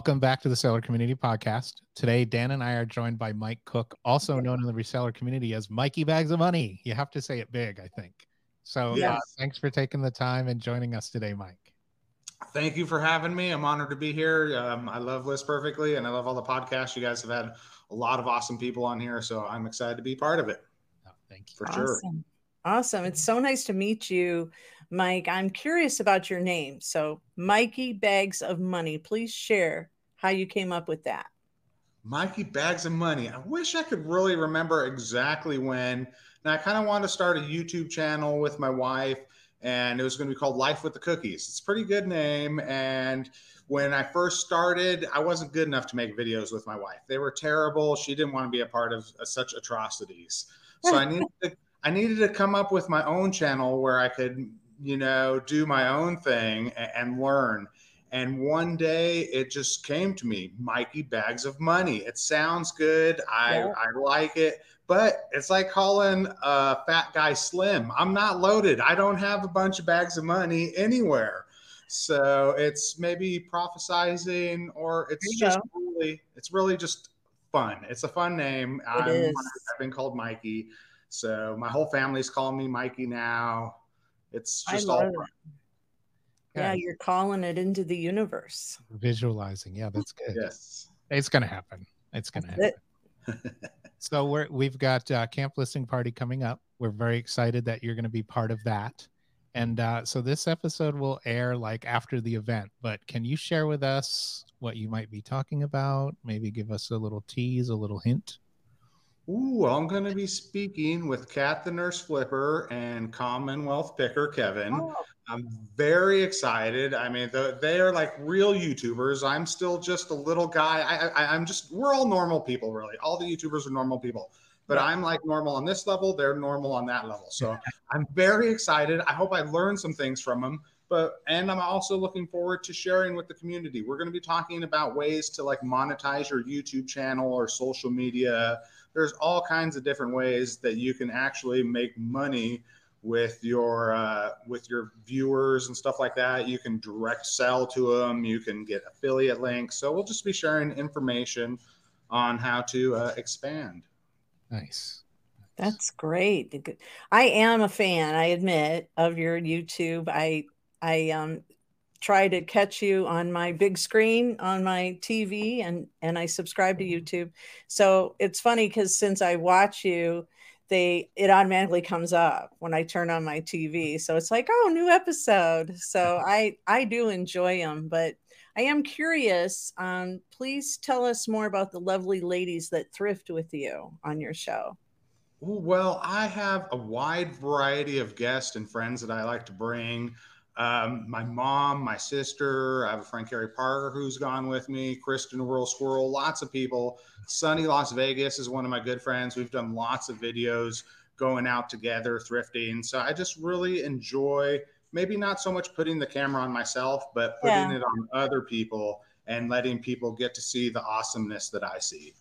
Welcome back to the Seller Community Podcast. Today, Dan and I are joined by Mike Cook, also known in the reseller community as Mikey Bags of Money. You have to say it big, I think. So, uh, yes. uh, thanks for taking the time and joining us today, Mike. Thank you for having me. I'm honored to be here. Um, I love List Perfectly and I love all the podcasts. You guys have had a lot of awesome people on here. So, I'm excited to be part of it. Oh, thank you. For awesome. sure. Awesome. It's so nice to meet you. Mike, I'm curious about your name. So, Mikey Bags of Money, please share how you came up with that. Mikey Bags of Money. I wish I could really remember exactly when. Now, I kind of wanted to start a YouTube channel with my wife, and it was going to be called Life with the Cookies. It's a pretty good name. And when I first started, I wasn't good enough to make videos with my wife. They were terrible. She didn't want to be a part of such atrocities. So I needed to, I needed to come up with my own channel where I could you know, do my own thing and, and learn. And one day it just came to me, Mikey Bags of Money. It sounds good. I, yeah. I like it, but it's like calling a fat guy slim. I'm not loaded. I don't have a bunch of bags of money anywhere. So it's maybe prophesizing or it's just go. really, it's really just fun. It's a fun name. It I'm, is. I've been called Mikey. So my whole family's calling me Mikey now. It's just all. It. Yeah, you're calling it into the universe. Visualizing. Yeah, that's good. yes. It's going to happen. It's going to happen. It. so we're we've got uh, camp listing party coming up. We're very excited that you're going to be part of that. And uh, so this episode will air like after the event. But can you share with us what you might be talking about? Maybe give us a little tease, a little hint. Ooh, I'm going to be speaking with Kat the Nurse Flipper and Commonwealth Picker Kevin. Oh. I'm very excited. I mean, the, they are like real YouTubers. I'm still just a little guy. I, I, I'm just, we're all normal people, really. All the YouTubers are normal people, but I'm like normal on this level. They're normal on that level. So I'm very excited. I hope I learned some things from them. But, and I'm also looking forward to sharing with the community. We're going to be talking about ways to like monetize your YouTube channel or social media there's all kinds of different ways that you can actually make money with your uh, with your viewers and stuff like that. You can direct sell to them. You can get affiliate links. So we'll just be sharing information on how to uh, expand. Nice. That's great. I am a fan, I admit, of your YouTube. I I um try to catch you on my big screen on my TV and and I subscribe to YouTube. So it's funny cuz since I watch you they it automatically comes up when I turn on my TV. So it's like, "Oh, new episode." So I I do enjoy them, but I am curious. Um, please tell us more about the lovely ladies that thrift with you on your show. Well, I have a wide variety of guests and friends that I like to bring. Um, my mom, my sister, I have a friend, Carrie Parker, who's gone with me, Kristen Rural Squirrel, lots of people. Sunny Las Vegas is one of my good friends. We've done lots of videos going out together, thrifting. So I just really enjoy maybe not so much putting the camera on myself, but putting yeah. it on other people and letting people get to see the awesomeness that I see.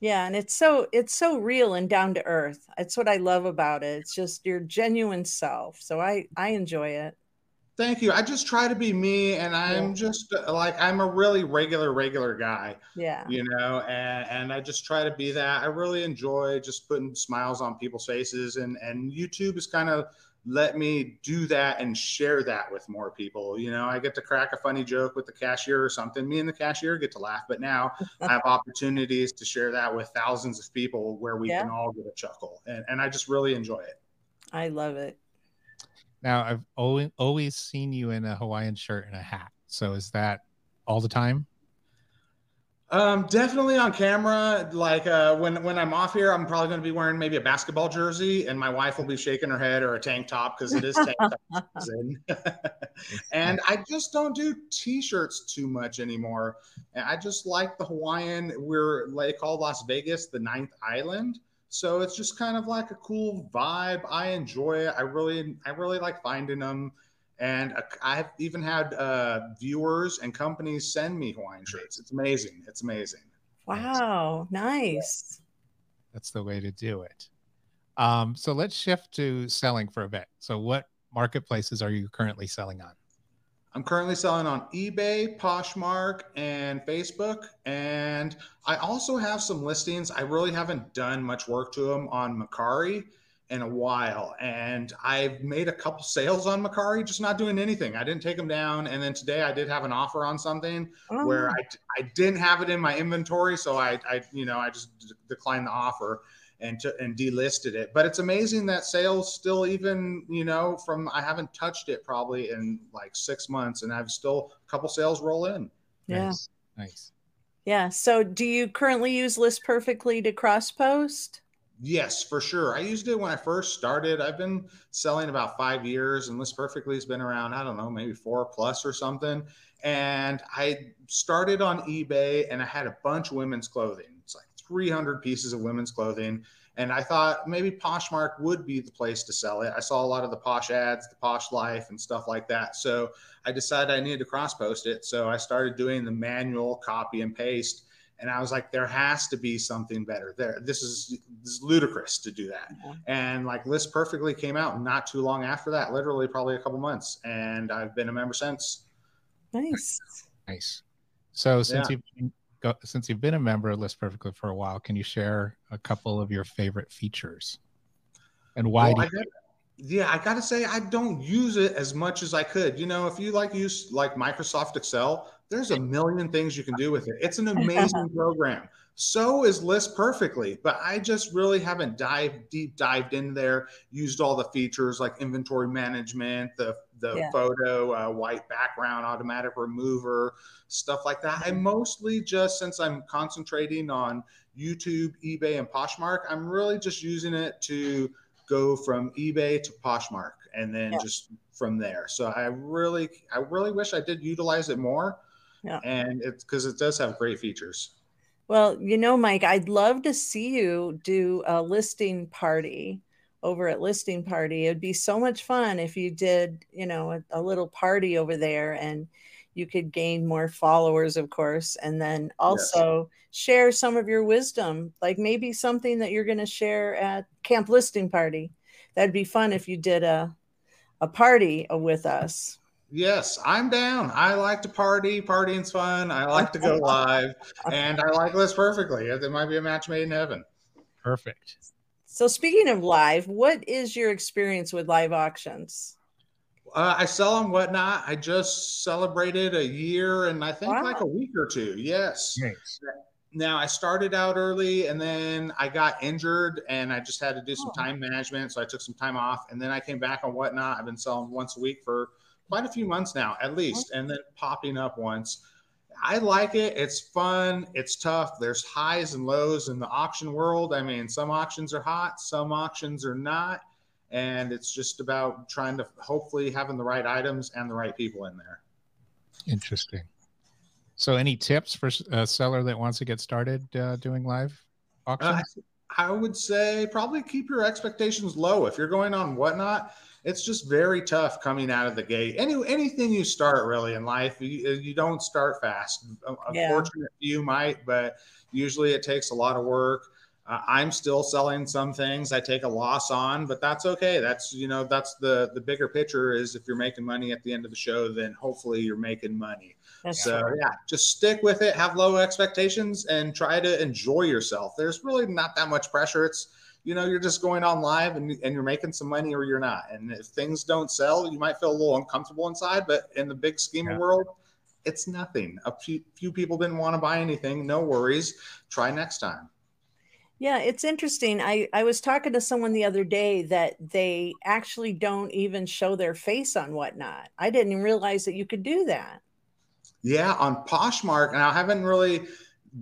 Yeah, and it's so it's so real and down to earth. It's what I love about it. It's just your genuine self. So I I enjoy it. Thank you. I just try to be me, and I'm yeah. just uh, like I'm a really regular, regular guy. Yeah. You know, and and I just try to be that. I really enjoy just putting smiles on people's faces, and and YouTube is kind of let me do that and share that with more people. You know, I get to crack a funny joke with the cashier or something. Me and the cashier get to laugh, but now I have opportunities to share that with thousands of people where we yeah. can all get a chuckle, and and I just really enjoy it. I love it. Now, I've always always seen you in a Hawaiian shirt and a hat. So is that all the time? Um, definitely on camera. Like uh, when when I'm off here, I'm probably going to be wearing maybe a basketball jersey, and my wife will be shaking her head or a tank top because it is tank top and I just don't do t-shirts too much anymore. I just like the Hawaiian. We're they call Las Vegas the ninth island. So it's just kind of like a cool vibe. I enjoy it. I really, I really like finding them. And I've even had uh, viewers and companies send me Hawaiian shirts. It's amazing. It's amazing. Wow, nice. That's the way to do it. Um, so let's shift to selling for a bit. So, what marketplaces are you currently selling on? I'm currently selling on eBay, Poshmark, and Facebook. And I also have some listings. I really haven't done much work to them on Mercari in a while. And I've made a couple sales on Mercari, just not doing anything. I didn't take them down. And then today I did have an offer on something oh. where I, I didn't have it in my inventory. So I, I you know, I just declined the offer and to, and delisted it. But it's amazing that sales still even, you know, from I haven't touched it probably in like six months and I've still a couple sales roll in. Yeah. Nice. nice. Yeah. So do you currently use List Perfectly to cross post? Yes, for sure. I used it when I first started. I've been selling about five years, and List Perfectly has been around, I don't know, maybe four plus or something. And I started on eBay and I had a bunch of women's clothing. It's like 300 pieces of women's clothing. And I thought maybe Poshmark would be the place to sell it. I saw a lot of the Posh ads, the Posh Life, and stuff like that. So I decided I needed to cross post it. So I started doing the manual copy and paste and I was like, there has to be something better. There, this is, this is ludicrous to do that. Yeah. And like List Perfectly came out not too long after that, literally probably a couple months, and I've been a member since. Nice, nice. So since yeah. you've been, since you've been a member of List Perfectly for a while, can you share a couple of your favorite features and why? Well, you- yeah, I gotta say I don't use it as much as I could. You know, if you like use like Microsoft Excel, there's a million things you can do with it. It's an amazing program. So is List Perfectly, but I just really haven't dived deep dived in there, used all the features like inventory management, the the yeah. photo, uh, white background, automatic remover, stuff like that. I mostly just since I'm concentrating on YouTube, eBay, and Poshmark, I'm really just using it to go from eBay to Poshmark and then yeah. just from there. So I really, I really wish I did utilize it more yeah. And it's because it does have great features. Well, you know, Mike, I'd love to see you do a listing party over at listing party. It'd be so much fun if you did, you know, a, a little party over there and you could gain more followers, of course, and then also yes. share some of your wisdom, like maybe something that you're going to share at camp listing party. That'd be fun if you did a a party with us. Yes, I'm down. I like to party. Partying's fun. I like to go live, and I like List Perfectly. It might be a match made in heaven. Perfect. So, speaking of live, what is your experience with live auctions? Uh, I sell them, Whatnot. I just celebrated a year and I think wow. like a week or two. Yes. Nice. Now I started out early and then I got injured and I just had to do some oh. time management. So I took some time off and then I came back on Whatnot. I've been selling once a week for quite a few months now, at least, and then popping up once. I like it. It's fun. It's tough. There's highs and lows in the auction world. I mean, some auctions are hot, some auctions are not. And it's just about trying to hopefully having the right items and the right people in there. Interesting. So, any tips for a seller that wants to get started uh, doing live auctions? Uh, I would say probably keep your expectations low. If you're going on whatnot, it's just very tough coming out of the gate. Any anything you start really in life, you, you don't start fast. Unfortunately, yeah. you might, but usually it takes a lot of work. Uh, I'm still selling some things I take a loss on, but that's okay. That's you know that's the the bigger picture is if you're making money at the end of the show, then hopefully you're making money. That's so true. yeah, just stick with it, have low expectations, and try to enjoy yourself. There's really not that much pressure. It's you know, you're just going on live and, and you're making some money or you're not. And if things don't sell, you might feel a little uncomfortable inside, but in the big scheme yeah. of world, it's nothing. A few, few people didn't want to buy anything. No worries. Try next time. Yeah, it's interesting. I, I was talking to someone the other day that they actually don't even show their face on whatnot. I didn't even realize that you could do that. Yeah, on Poshmark, and I haven't really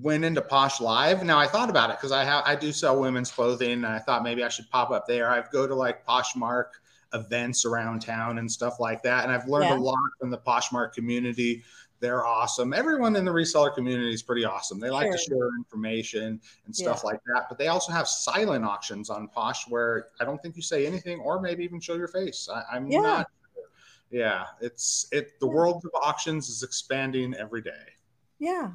went into Posh Live. Now I thought about it because I have I do sell women's clothing, and I thought maybe I should pop up there. I've go to like Poshmark events around town and stuff like that, and I've learned yeah. a lot from the Poshmark community. They're awesome. Everyone in the reseller community is pretty awesome. They like to share information and stuff yeah. like that. But they also have silent auctions on Posh where I don't think you say anything or maybe even show your face. I, am yeah. not. Yeah, it's it. The world of auctions is expanding every day. Yeah,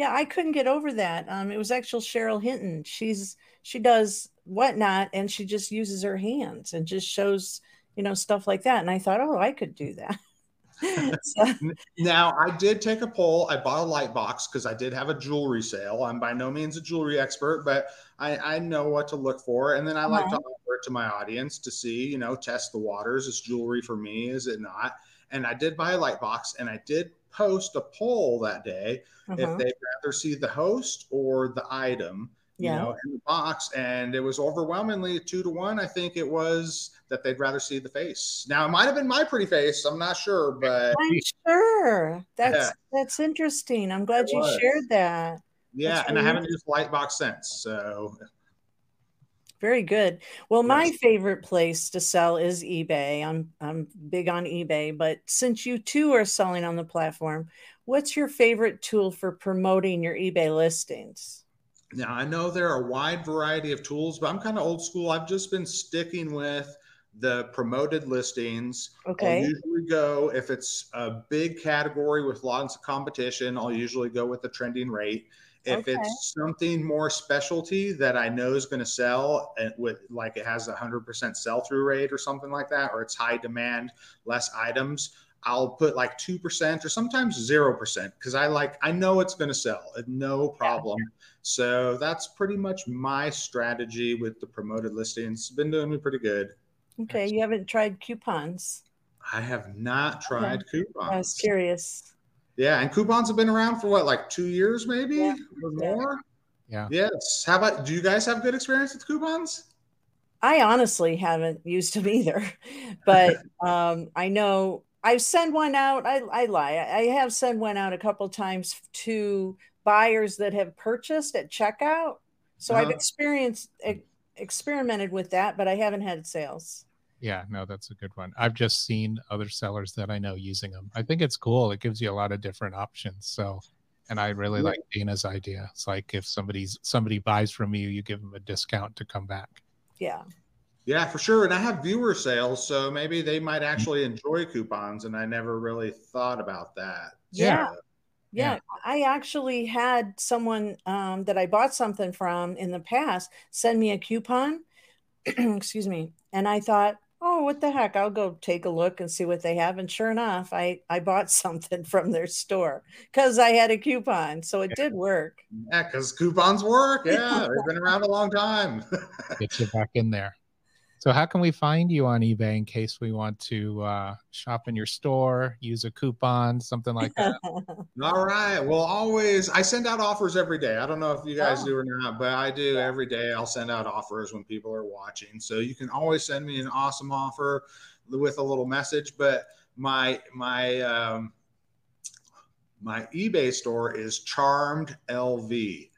yeah, I couldn't get over that. Um, it was actual Cheryl Hinton. She's she does whatnot, and she just uses her hands and just shows you know stuff like that. And I thought, oh, I could do that. so. Now, I did take a poll. I bought a light box because I did have a jewelry sale. I'm by no means a jewelry expert, but I, I know what to look for. And then I like uh-huh. to offer it to my audience to see, you know, test the waters. Is jewelry for me? Is it not? And I did buy a light box and I did post a poll that day uh-huh. if they'd rather see the host or the item yeah. you know, in the box. And it was overwhelmingly two to one. I think it was that they'd rather see the face. Now it might have been my pretty face. I'm not sure, but I'm sure. That's yeah. that's interesting. I'm glad it you was. shared that. Yeah, that's and really I haven't used Lightbox since. So very good. Well, yes. my favorite place to sell is eBay. I'm I'm big on eBay, but since you too are selling on the platform, what's your favorite tool for promoting your eBay listings? Now, I know there are a wide variety of tools, but I'm kind of old school. I've just been sticking with the promoted listings. Okay. I'll usually go if it's a big category with lots of competition, I'll usually go with the trending rate. If okay. it's something more specialty that I know is going to sell and with like it has a hundred percent sell through rate or something like that, or it's high demand, less items, I'll put like 2% or sometimes 0% because I like, I know it's going to sell, eh, no problem. Yeah. So that's pretty much my strategy with the promoted listings. It's been doing me pretty good. Okay. You haven't tried coupons? I have not tried okay. coupons. I was curious. Yeah. And coupons have been around for what, like two years maybe yeah. or more? Yeah. Yes. How about, do you guys have good experience with coupons? I honestly haven't used them either, but um, I know I've sent one out. I, I lie. I have sent one out a couple times to buyers that have purchased at checkout. So uh-huh. I've experienced experimented with that, but I haven't had sales. Yeah, no, that's a good one. I've just seen other sellers that I know using them. I think it's cool. It gives you a lot of different options. So, and I really yeah. like Dana's idea. It's like if somebody's somebody buys from you, you give them a discount to come back. Yeah. Yeah, for sure. And I have viewer sales, so maybe they might actually enjoy coupons, and I never really thought about that. Yeah. So, yeah. yeah. I actually had someone um, that I bought something from in the past send me a coupon. Excuse me. And I thought, oh, what the heck? I'll go take a look and see what they have. And sure enough, I, I bought something from their store because I had a coupon. So it yeah. did work. Yeah, because coupons work. Yeah, they've been around a long time. Get you back in there. So how can we find you on eBay in case we want to uh, shop in your store, use a coupon, something like that? All right. Well, always I send out offers every day. I don't know if you guys oh. do or not, but I do every day. I'll send out offers when people are watching. So you can always send me an awesome offer with a little message. But my my um, my eBay store is Charmed LV.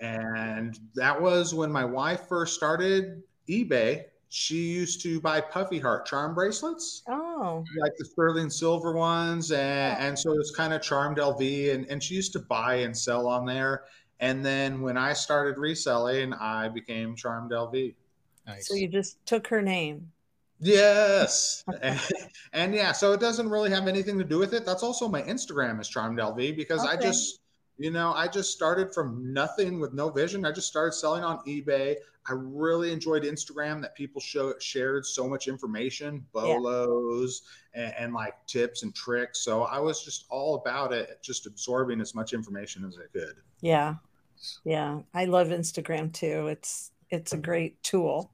And that was when my wife first started eBay she used to buy puffy heart charm bracelets. Oh, like the sterling silver ones, and, and so it's kind of charmed LV, and, and she used to buy and sell on there. And then when I started reselling, I became charmed LV. Nice. So you just took her name. Yes. and, and, yeah, so it doesn't really have anything to do with it. That's also my Instagram is charmed LV because okay. I just you know, I just started from nothing with no vision. I just started selling on eBay. I really enjoyed Instagram that people show, shared so much information, bolos yeah. and, and, like tips and tricks. So I was just all about it, just absorbing as much information as I could. Yeah. Yeah. I love Instagram too. It's it's a great tool.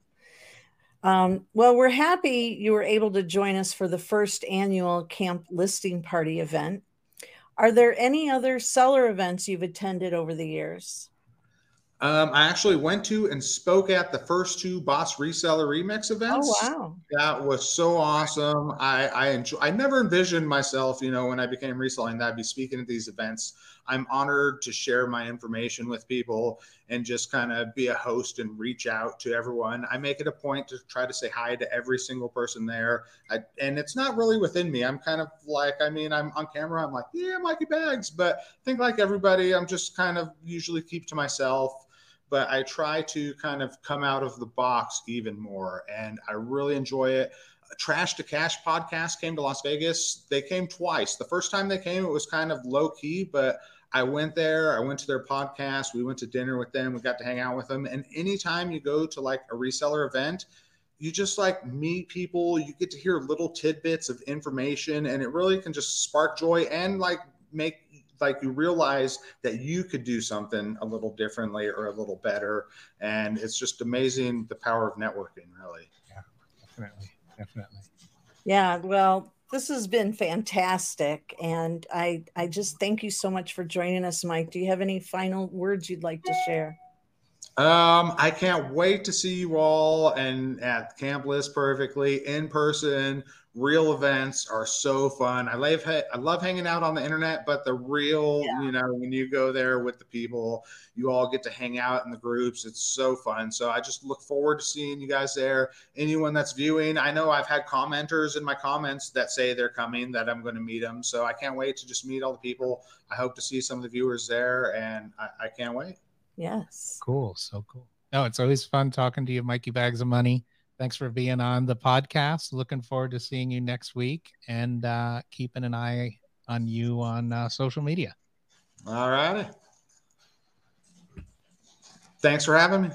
Um, well, we're happy you were able to join us for the first annual camp listing party event. Are there any other seller events you've attended over the years? Um, I actually went to and spoke at the first two Boss Reseller Remix events. Oh wow, that was so awesome! I I enjoy. I never envisioned myself, you know, when I became reselling, that I'd be speaking at these events. I'm honored to share my information with people and just kind of be a host and reach out to everyone. I make it a point to try to say hi to every single person there. I, and it's not really within me. I'm kind of like, I mean, I'm on camera. I'm like, yeah, Mikey Bags, but I think like everybody, I'm just kind of usually keep to myself but I try to kind of come out of the box even more. And I really enjoy it. Trash to Cash podcast came to Las Vegas. They came twice. The first time they came, it was kind of low key, but I went there. I went to their podcast. We went to dinner with them. We got to hang out with them. And anytime you go to like a reseller event, you just like meet people, you get to hear little tidbits of information, and it really can just spark joy and like make like you realize that you could do something a little differently or a little better. And it's just amazing the power of networking, really. Yeah, definitely. Definitely. Yeah. Well, this has been fantastic. And I, I just thank you so much for joining us, Mike. Do you have any final words you'd like to share? Um, I can't wait to see you all and at Camp List Perfectly in person. Real events are so fun. I love I love hanging out on the internet, but the real, yeah. you know, when you go there with the people, you all get to hang out in the groups. It's so fun. So I just look forward to seeing you guys there. Anyone that's viewing, I know I've had commenters in my comments that say they're coming, that I'm going to meet them. So I can't wait to just meet all the people. I hope to see some of the viewers there, and I, I can't wait. Yes. Cool. So cool. No, it's always fun talking to you, Mikey Bags of Money. Thanks for being on the podcast. Looking forward to seeing you next week and uh, keeping an eye on you on uh, social media. All righty. Thanks for having me.